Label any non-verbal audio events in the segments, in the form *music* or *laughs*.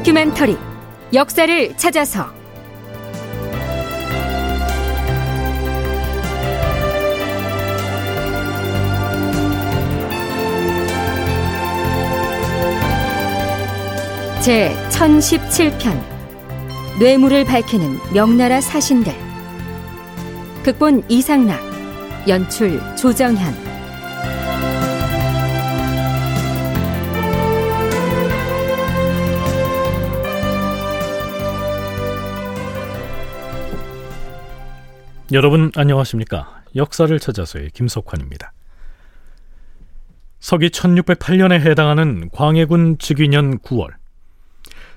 다큐멘터리 역사를 찾아서. 제 1017편 뇌물을 밝히는 명나라 사신들. 극본 이상락 연출 조정현 여러분 안녕하십니까? 역사를 찾아서의 김석환입니다. 서기 1608년에 해당하는 광해군 즉위년 9월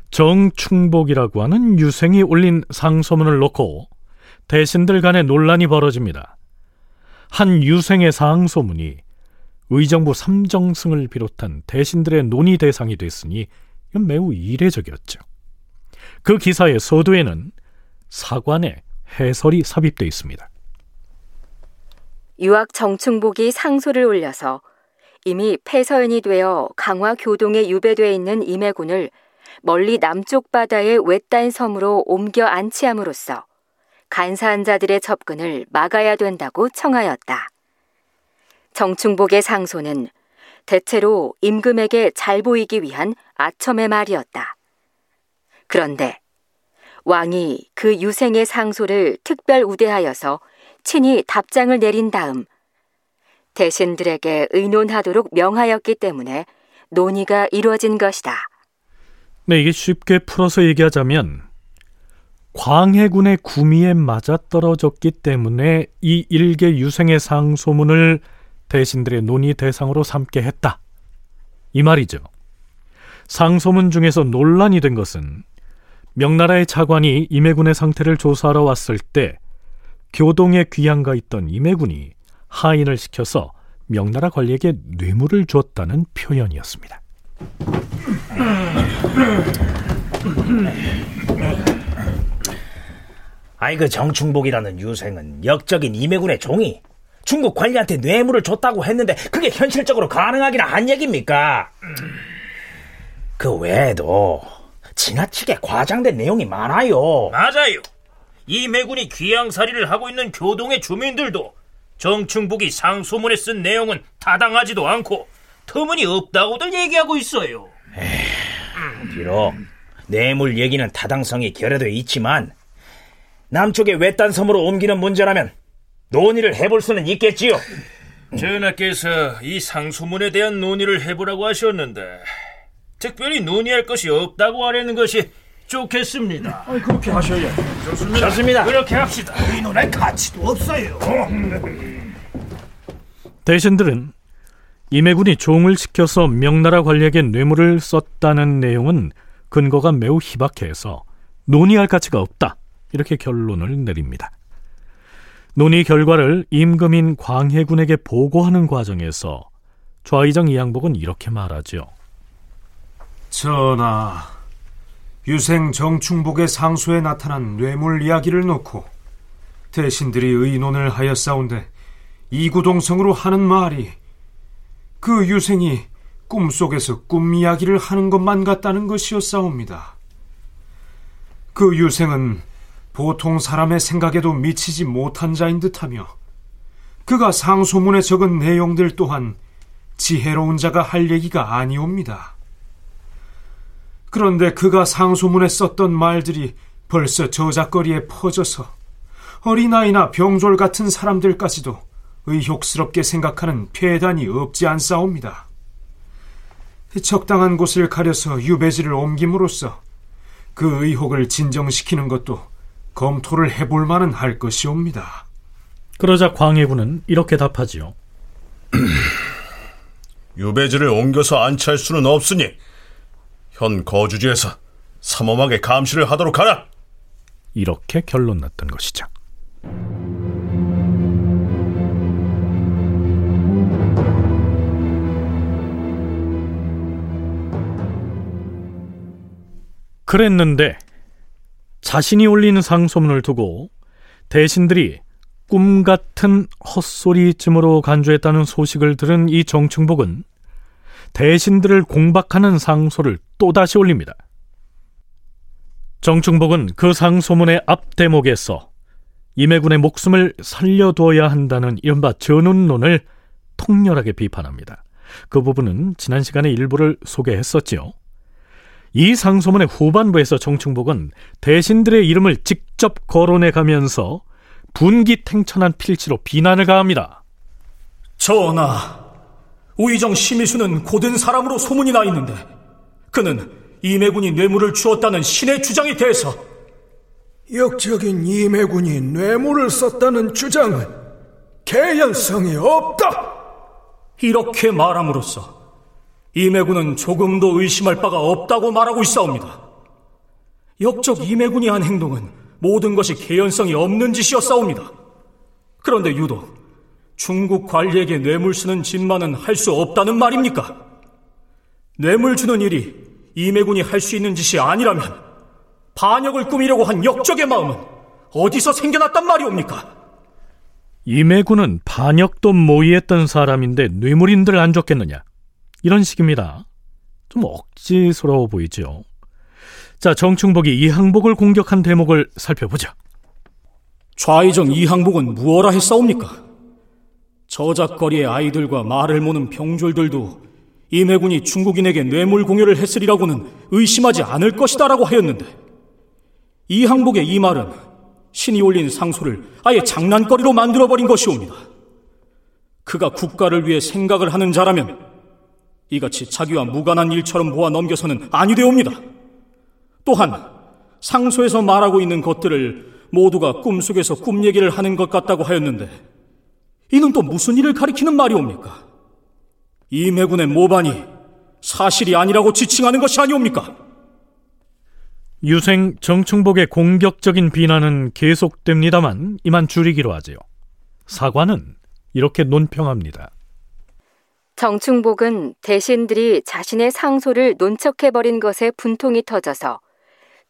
정충복이라고 하는 유생이 올린 상소문을 놓고 대신들 간에 논란이 벌어집니다. 한 유생의 상소문이 의정부 삼정승을 비롯한 대신들의 논의 대상이 됐으니 매우 이례적이었죠. 그 기사의 서두에는 사관의 해설이 삽입되어 있습니다. 유학 정충복이 상소를 올려서 이미 폐서연이 되어 강화 교동에 유배돼 있는 임해군을 멀리 남쪽 바다의 외딴 섬으로 옮겨 안치함으로써 간사한 자들의 접근을 막아야 된다고 청하였다. 정충복의 상소는 대체로 임금에게 잘 보이기 위한 아첨의 말이었다. 그런데 왕이 그 유생의 상소를 특별 우대하여서 친히 답장을 내린 다음 대신들에게 의논하도록 명하였기 때문에 논의가 이루어진 것이다. 네, 이게 쉽게 풀어서 얘기하자면 광해군의 구미에 맞아떨어졌기 때문에 이 일개 유생의 상소문을 대신들의 논의 대상으로 삼게 했다. 이 말이죠. 상소문 중에서 논란이 된 것은 명나라의 차관이 임해군의 상태를 조사하러 왔을 때 교동에 귀양가 있던 임해군이 하인을 시켜서 명나라 관리에게 뇌물을 줬다는 표현이었습니다. 아이 그 정충복이라는 유생은 역적인 임해군의 종이 중국 관리한테 뇌물을 줬다고 했는데 그게 현실적으로 가능하기나 한 얘기입니까? 그 외에도 지나치게 과장된 내용이 많아요. 맞아요. 임해군이 귀양살이를 하고 있는 교동의 주민들도 정충복이 상소문에 쓴 내용은 타당하지도 않고 터무니없다고들 얘기하고 있어요. 에이, 비록 뇌물 얘기는 타당성이 결여돼 있지만 남쪽의 외딴 섬으로 옮기는 문제라면 논의를 해볼 수는 있겠지요. 전하께서 이 상소문에 대한 논의를 해보라고 하셨는데 특별히 논의할 것이 없다고 하려는 것이 좋겠습니다. 아니, 그렇게 하셔야 좋습니다. 좋습니다. 그렇게 합시다. 의논할 가치도 없어요. 대신들은 임해군이 종을 시켜서 명나라 관리에게 뇌물을 썼다는 내용은 근거가 매우 희박해서 논의할 가치가 없다. 이렇게 결론을 내립니다. 논의 결과를 임금인 광해군에게 보고하는 과정에서 좌의정 이양복은 이렇게 말하죠. 전하, 유생 정충복의 상소에 나타난 뇌물 이야기를 놓고 대신들이 의논을 하였사온데 이구동성으로 하는 말이 그 유생이 꿈속에서 꿈 이야기를 하는 것만 같다는 것이었사옵니다. 그 유생은 보통 사람의 생각에도 미치지 못한 자인 듯하며 그가 상소문에 적은 내용들 또한 지혜로운 자가 할 얘기가 아니옵니다. 그런데 그가 상소문에 썼던 말들이 벌써 저작거리에 퍼져서 어린아이나 병졸 같은 사람들까지도 의혹스럽게 생각하는 폐단이 없지 않사옵니다. 적당한 곳을 가려서 유배지를 옮김으로써 그 의혹을 진정시키는 것도 검토를 해볼 만은 할 것이옵니다. 그러자 광해군은 이렇게 답하지요. *clears throat* 유배지를 옮겨서 안치할 수는 없으니 현 거주지에서 삼엄하게 감시를 하도록 하라. 이렇게 결론 났던 것이죠. 그랬는데 자신이 올린 상소문을 두고 대신들이 꿈 같은 헛소리쯤으로 간주했다는 소식을 들은 이 정충복은 대신들을 공박하는 상소를 또다시 올립니다. 정충복은 그 상소문의 앞 대목에서 임해군의 목숨을 살려두어야 한다는 이른바 전운론을 통렬하게 비판합니다. 그 부분은 지난 시간에 일부를 소개했었지요. 이 상소문의 후반부에서 정충복은 대신들의 이름을 직접 거론해 가면서 분기탱천한 필지로 비난을 가합니다. 전하, 우의정 심의수는 고된 사람으로 소문이 나 있는데 그는 임해군이 뇌물을 주었다는 신의 주장에 대해서 역적인 임해군이 뇌물을 썼다는 주장은 개연성이 없다. 이렇게 말함으로써 임해군은 조금도 의심할 바가 없다고 말하고 있사옵니다. 역적 임해군이 한 행동은 모든 것이 개연성이 없는 짓이었사옵니다. 그런데 유독 중국 관리에게 뇌물 쓰는 짓만은 할 수 없다는 말입니까? 뇌물 주는 일이 임해군이 할 수 있는 짓이 아니라면 반역을 꾸미려고 한 역적의 마음은 어디서 생겨났단 말이옵니까? 임해군은 반역도 모의했던 사람인데 뇌물인들 안 줬겠느냐? 이런 식입니다. 좀 억지스러워 보이죠. 자, 정충복이 이 항복을 공격한 대목을 살펴보자. 좌의정 이 항복은 무엇라 했사옵니까? 저작거리의 아이들과 말을 모는 병졸들도 임해군이 중국인에게 뇌물 공여를 했으리라고는 의심하지 않을 것이다라고 하였는데 이 항복의 이 말은 신이 올린 상소를 아예 장난거리로 만들어버린 것이옵니다. 그가 국가를 위해 생각을 하는 자라면 이같이 자기와 무관한 일처럼 모아 넘겨서는 아니 되옵니다. 또한 상소에서 말하고 있는 것들을 모두가 꿈속에서 꿈 얘기를 하는 것 같다고 하였는데 이는 또 무슨 일을 가리키는 말이옵니까? 이매군의 모반이 사실이 아니라고 지칭하는 것이 아니옵니까? 유생 정충복의 공격적인 비난은 계속됩니다만 이만 줄이기로 하지요. 사과는 이렇게 논평합니다. 정충복은 대신들이 자신의 상소를 논척해버린 것에 분통이 터져서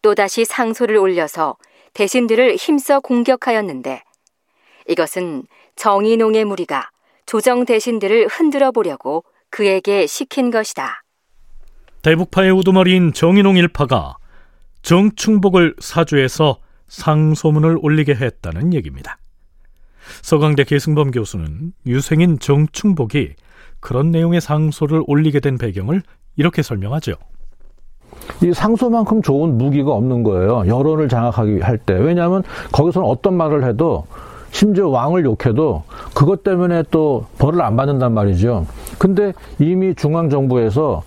또다시 상소를 올려서 대신들을 힘써 공격하였는데 이것은 정의농의 무리가 조정 대신들을 흔들어 보려고 그에게 시킨 것이다. 대북파의 우두머리인 정의농 일파가 정충복을 사주해서 상소문을 올리게 했다는 얘기입니다. 서강대 계승범 교수는 유생인 정충복이 그런 내용의 상소를 올리게 된 배경을 이렇게 설명하죠. 이 상소만큼 좋은 무기가 없는 거예요. 여론을 장악하기 할 때. 왜냐하면 거기서는 어떤 말을 해도 심지어 왕을 욕해도 그것 때문에 또 벌을 안 받는단 말이죠. 근데 이미 중앙정부에서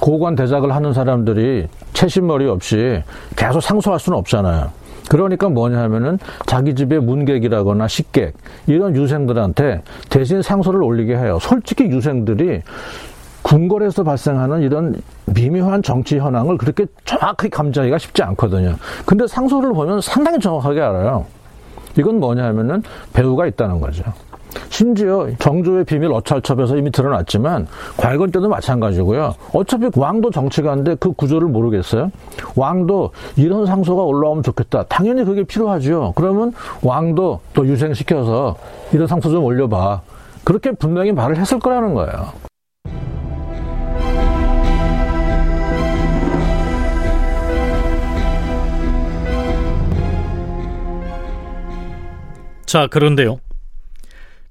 고관 대작을 하는 사람들이 채신머리 없이 계속 상소할 수는 없잖아요. 그러니까 뭐냐 하면은 자기 집에 문객이라거나 식객 이런 유생들한테 대신 상소를 올리게 해요. 솔직히 유생들이 궁궐에서 발생하는 이런 미묘한 정치 현황을 그렇게 정확하게 감지하기가 쉽지 않거든요. 근데 상소를 보면 상당히 정확하게 알아요. 이건 뭐냐 하면은 배우가 있다는 거죠. 심지어 정조의 비밀 어찰첩에서 이미 드러났지만 과거 때도 마찬가지고요. 어차피 왕도 정치가인데 그 구조를 모르겠어요. 왕도 이런 상소가 올라오면 좋겠다. 당연히 그게 필요하죠. 그러면 왕도 또 유생시켜서 이런 상소 좀 올려봐. 그렇게 분명히 말을 했을 거라는 거예요. 자, 그런데요.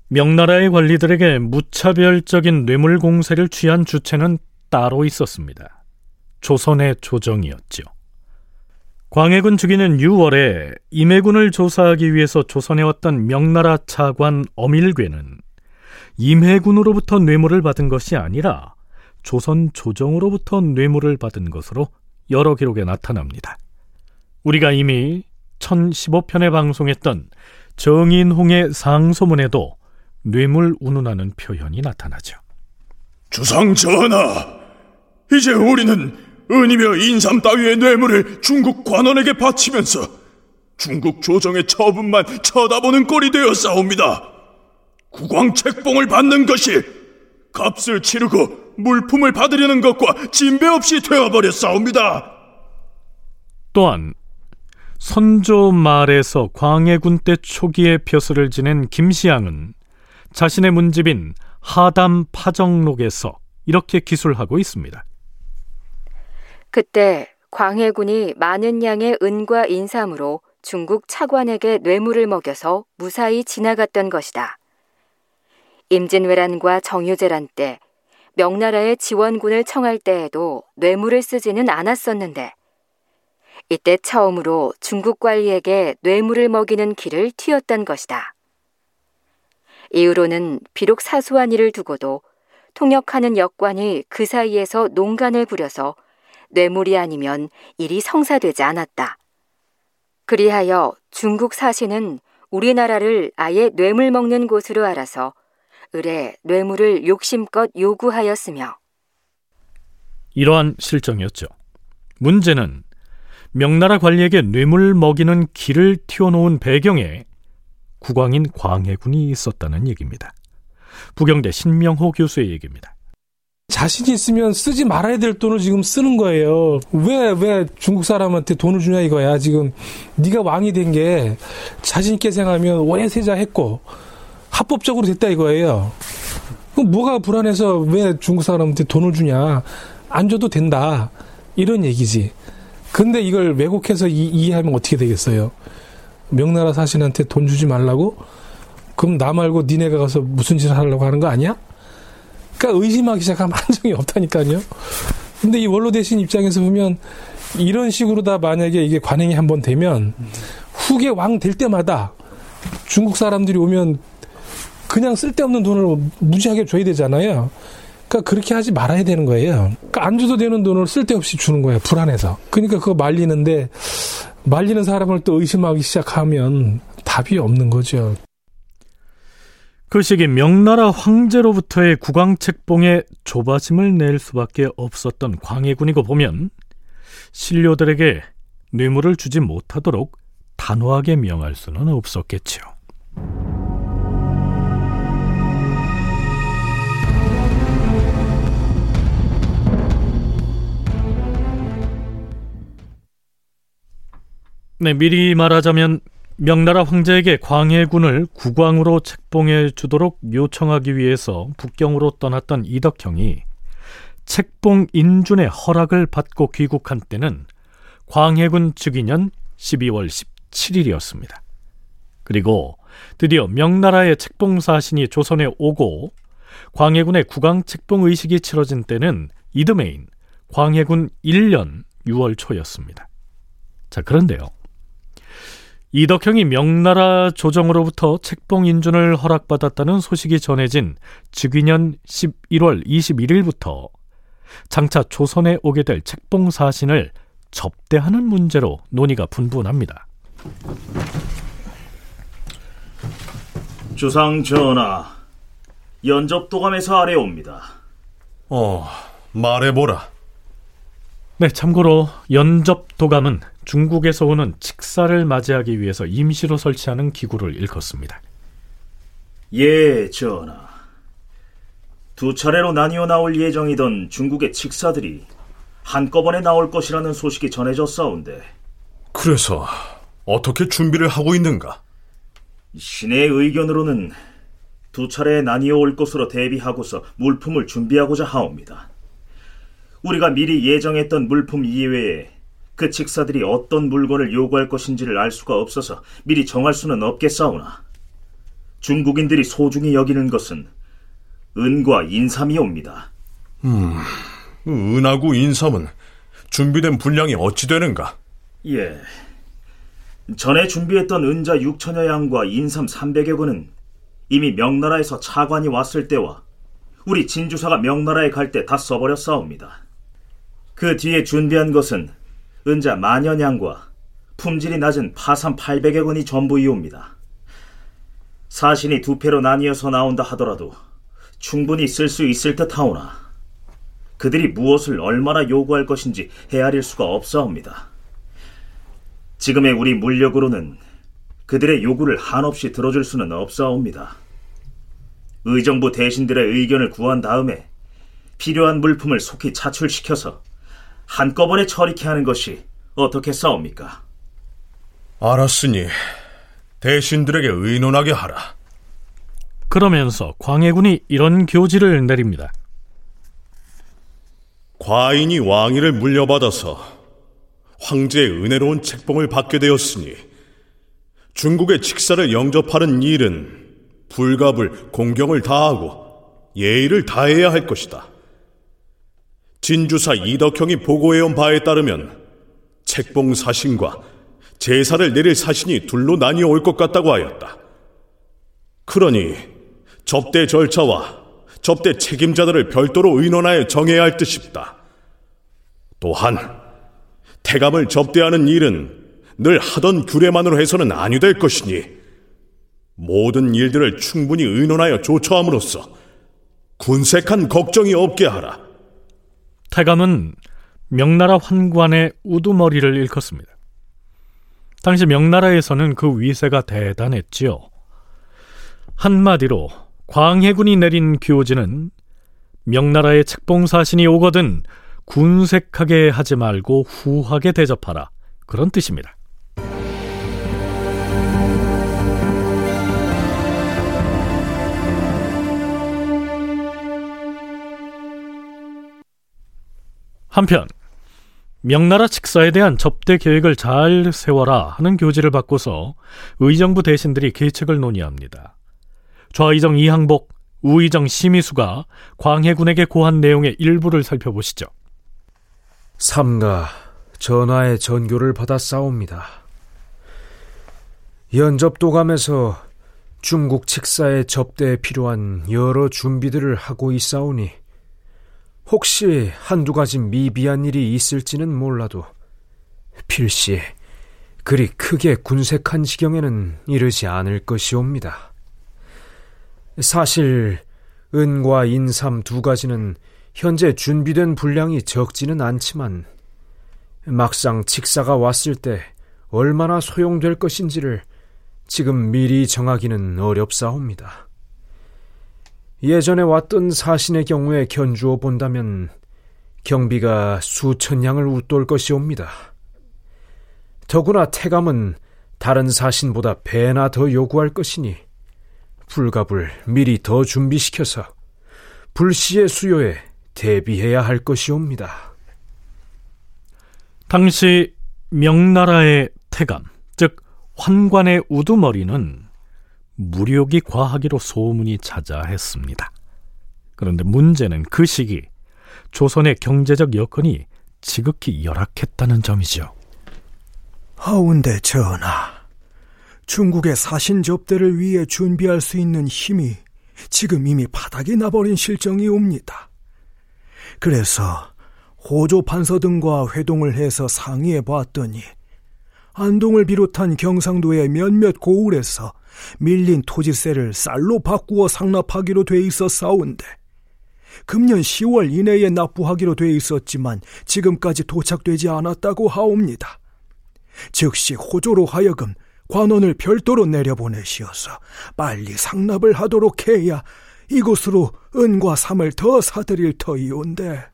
명나라의 관리들에게 무차별적인 뇌물 공세를 취한 주체는 따로 있었습니다. 조선의 조정이었죠. 광해군 주기는 6월에 임해군을 조사하기 위해서 조선에 왔던 명나라 차관 어밀괴는 임해군으로부터 뇌물을 받은 것이 아니라 조선 조정으로부터 뇌물을 받은 것으로 여러 기록에 나타납니다. 우리가 이미 1015편에 방송했던 정인홍의 상소문에도 뇌물 운운하는 표현이 나타나죠. 주상 전하, 이제 우리는 은이며 인삼 따위의 뇌물을 중국 관원에게 바치면서 중국 조정의 처분만 쳐다보는 꼴이 되어 싸웁니다. 국왕 책봉을 받는 것이 값을 치르고 물품을 받으려는 것과 진배 없이 되어버려 싸웁니다. 또한 선조 말에서 광해군 때 초기에 벼슬을 지낸 김시양은 자신의 문집인 하담 파정록에서 이렇게 기술하고 있습니다. 그때 광해군이 많은 양의 은과 인삼으로 중국 차관에게 뇌물을 먹여서 무사히 지나갔던 것이다. 임진왜란과 정유재란 때 명나라의 지원군을 청할 때에도 뇌물을 쓰지는 않았었는데 이때 처음으로 중국 관리에게 뇌물을 먹이는 길을 튀었던 것이다. 이후로는 비록 사소한 일을 두고도 통역하는 역관이 그 사이에서 농간을 부려서 뇌물이 아니면 일이 성사되지 않았다. 그리하여 중국 사신은 우리나라를 아예 뇌물 먹는 곳으로 알아서 을에 뇌물을 욕심껏 요구하였으며 이러한 실정이었죠. 문제는 명나라 관리에게 뇌물 먹이는 길을 튀어놓은 배경에 국왕인 광해군이 있었다는 얘기입니다. 부경대 신명호 교수의 얘기입니다. 자신이 있으면 쓰지 말아야 될 돈을 지금 쓰는 거예요. 왜, 왜 중국 사람한테 돈을 주냐 이거야. 지금 네가 왕이 된 게 자신 있게 생각하면 원해 세자 했고 합법적으로 됐다 이거예요. 그럼 뭐가 불안해서 왜 중국 사람한테 돈을 주냐. 안 줘도 된다. 이런 얘기지. 근데 이걸 왜곡해서 이, 이해하면 어떻게 되겠어요? 명나라 사신한테 돈 주지 말라고? 그럼 나 말고 니네가 가서 무슨 짓을 하려고 하는 거 아니야? 그러니까 의심하기 시작하면 *laughs* 한정이 없다니까요. 근데 이 원로 대신 입장에서 보면 이런 식으로 다 만약에 이게 관행이 한번 되면 후계 왕 될 때마다 중국 사람들이 오면 그냥 쓸데없는 돈을 무지하게 줘야 되잖아요. 그러니까 그렇게 하지 말아야 되는 거예요. 그러니까 안 줘도 되는 돈을 쓸데없이 주는 거예요. 불안해서. 그러니까 그거 말리는데 말리는 사람을 또 의심하기 시작하면 답이 없는 거죠. 그 시기 명나라 황제로부터의 국왕책봉에 조바심을 낼 수밖에 없었던 광해군이고 보면 신료들에게 뇌물을 주지 못하도록 단호하게 명할 수는 없었겠지요. 네, 미리 말하자면 명나라 황제에게 광해군을 국왕으로 책봉해 주도록 요청하기 위해서 북경으로 떠났던 이덕형이 책봉 인준의 허락을 받고 귀국한 때는 광해군 즉위년 12월 17일이었습니다. 그리고 드디어 명나라의 책봉 사신이 조선에 오고 광해군의 국왕 책봉 의식이 치러진 때는 이듬해인 광해군 1년 6월 초였습니다. 자, 그런데요. 이덕형이 명나라 조정으로부터 책봉 인준을 허락받았다는 소식이 전해진 즉위년 11월 21일부터 장차 조선에 오게 될 책봉 사신을 접대하는 문제로 논의가 분분합니다. 주상 전하, 연접 도감에서 아래옵니다. 어, 말해보라. 네, 참고로 연접 도감은 중국에서 오는 칙사를 맞이하기 위해서 임시로 설치하는 기구를 일컫습니다. 예, 전하. 두 차례로 나뉘어 나올 예정이던 중국의 칙사들이 한꺼번에 나올 것이라는 소식이 전해졌사온데 그래서 어떻게 준비를 하고 있는가? 신의 의견으로는 두 차례 나뉘어 올 것으로 대비하고서 물품을 준비하고자 하옵니다. 우리가 미리 예정했던 물품 이외에 그 칙사들이 어떤 물건을 요구할 것인지를 알 수가 없어서 미리 정할 수는 없겠사오나 중국인들이 소중히 여기는 것은 은과 인삼이옵니다. 음, 은하고 인삼은 준비된 분량이 어찌 되는가? 예. 전에 준비했던 은자 6천여 양과 인삼 300여 근은 이미 명나라에서 차관이 왔을 때와 우리 진주사가 명나라에 갈 때 다 써버렸사옵니다. 그 뒤에 준비한 것은 은자 만연양과 품질이 낮은 파산 800여 건이 전부이옵니다. 사신이 두 패로 나뉘어서 나온다 하더라도 충분히 쓸 수 있을 듯 하오나 그들이 무엇을 얼마나 요구할 것인지 헤아릴 수가 없사옵니다. 지금의 우리 물력으로는 그들의 요구를 한없이 들어줄 수는 없사옵니다. 의정부 대신들의 의견을 구한 다음에 필요한 물품을 속히 차출시켜서 한꺼번에 처리케 하는 것이 어떻게 싸웁니까? 알았으니 대신들에게 의논하게 하라. 그러면서 광해군이 이런 교지를 내립니다. 과인이 왕위를 물려받아서 황제의 은혜로운 책봉을 받게 되었으니 중국의 직사를 영접하는 일은 불갑을 공경을 다하고 예의를 다해야 할 것이다. 진주사 이덕형이 보고해온 바에 따르면 책봉 사신과 제사를 내릴 사신이 둘로 나뉘어 올 것 같다고 하였다. 그러니 접대 절차와 접대 책임자들을 별도로 의논하여 정해야 할 듯 싶다. 또한 태감을 접대하는 일은 늘 하던 규례만으로 해서는 아니 될 것이니 모든 일들을 충분히 의논하여 조처함으로써 군색한 걱정이 없게 하라. 태감은 명나라 환관의 우두머리를 일컫습니다. 당시 명나라에서는 그 위세가 대단했지요. 한마디로 광해군이 내린 교지는 명나라의 책봉사신이 오거든 군색하게 하지 말고 후하게 대접하라. 그런 뜻입니다. 한편 명나라 직사에 대한 접대 계획을 잘 세워라 하는 교지를 바꿔서 의정부 대신들이 계책을 논의합니다. 좌의정 이항복, 우의정 심의수가 광해군에게 고한 내용의 일부를 살펴보시죠. 삼가 전하의 전교를 받아 싸웁니다. 연접도감에서 중국 직사의 접대에 필요한 여러 준비들을 하고 있사오니 혹시 한두 가지 미비한 일이 있을지는 몰라도 필시 그리 크게 군색한 지경에는 이르지 않을 것이옵니다. 사실 은과 인삼 두 가지는 현재 준비된 분량이 적지는 않지만 막상 직사가 왔을 때 얼마나 소용될 것인지를 지금 미리 정하기는 어렵사옵니다. 예전에 왔던 사신의 경우에 견주어 본다면 경비가 수천 양을 웃돌 것이옵니다. 더구나 태감은 다른 사신보다 배나 더 요구할 것이니 불갑을 미리 더 준비시켜서 불시의 수요에 대비해야 할 것이옵니다. 당시 명나라의 태감, 즉 환관의 우두머리는 무력이 과하기로 소문이 자자했습니다. 그런데 문제는 그 시기 조선의 경제적 여건이 지극히 열악했다는 점이죠. 하운데 전하, 중국의 사신 접대를 위해 준비할 수 있는 힘이 지금 이미 바닥이 나버린 실정이 옵니다. 그래서 호조 판서 등과 회동을 해서 상의해 봤더니 안동을 비롯한 경상도의 몇몇 고을에서 밀린 토지세를 쌀로 바꾸어 상납하기로 돼 있었사온데 금년 10월 이내에 납부하기로 돼 있었지만 지금까지 도착되지 않았다고 하옵니다. 즉시 호조로 하여금 관원을 별도로 내려보내시어서 빨리 상납을 하도록 해야 이곳으로 은과 삼을 더 사드릴 터이온데.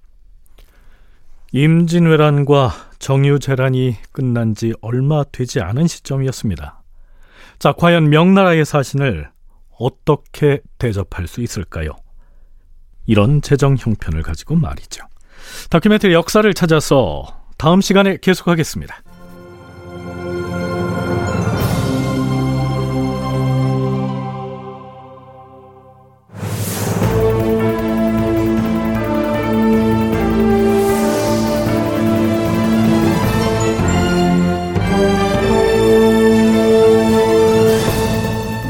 임진왜란과 정유재란이 끝난 지 얼마 되지 않은 시점이었습니다. 자, 과연 명나라의 사신을 어떻게 대접할 수 있을까요? 이런 재정 형편을 가지고 말이죠. 다큐멘터리 역사를 찾아서 다음 시간에 계속하겠습니다.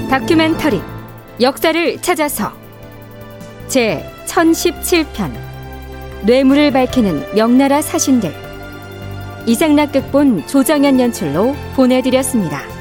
다큐멘터리 역사를 찾아서 제 1017편 뇌물을 밝히는 명나라 사신들 이상락 극본 조정현 연출로 보내드렸습니다.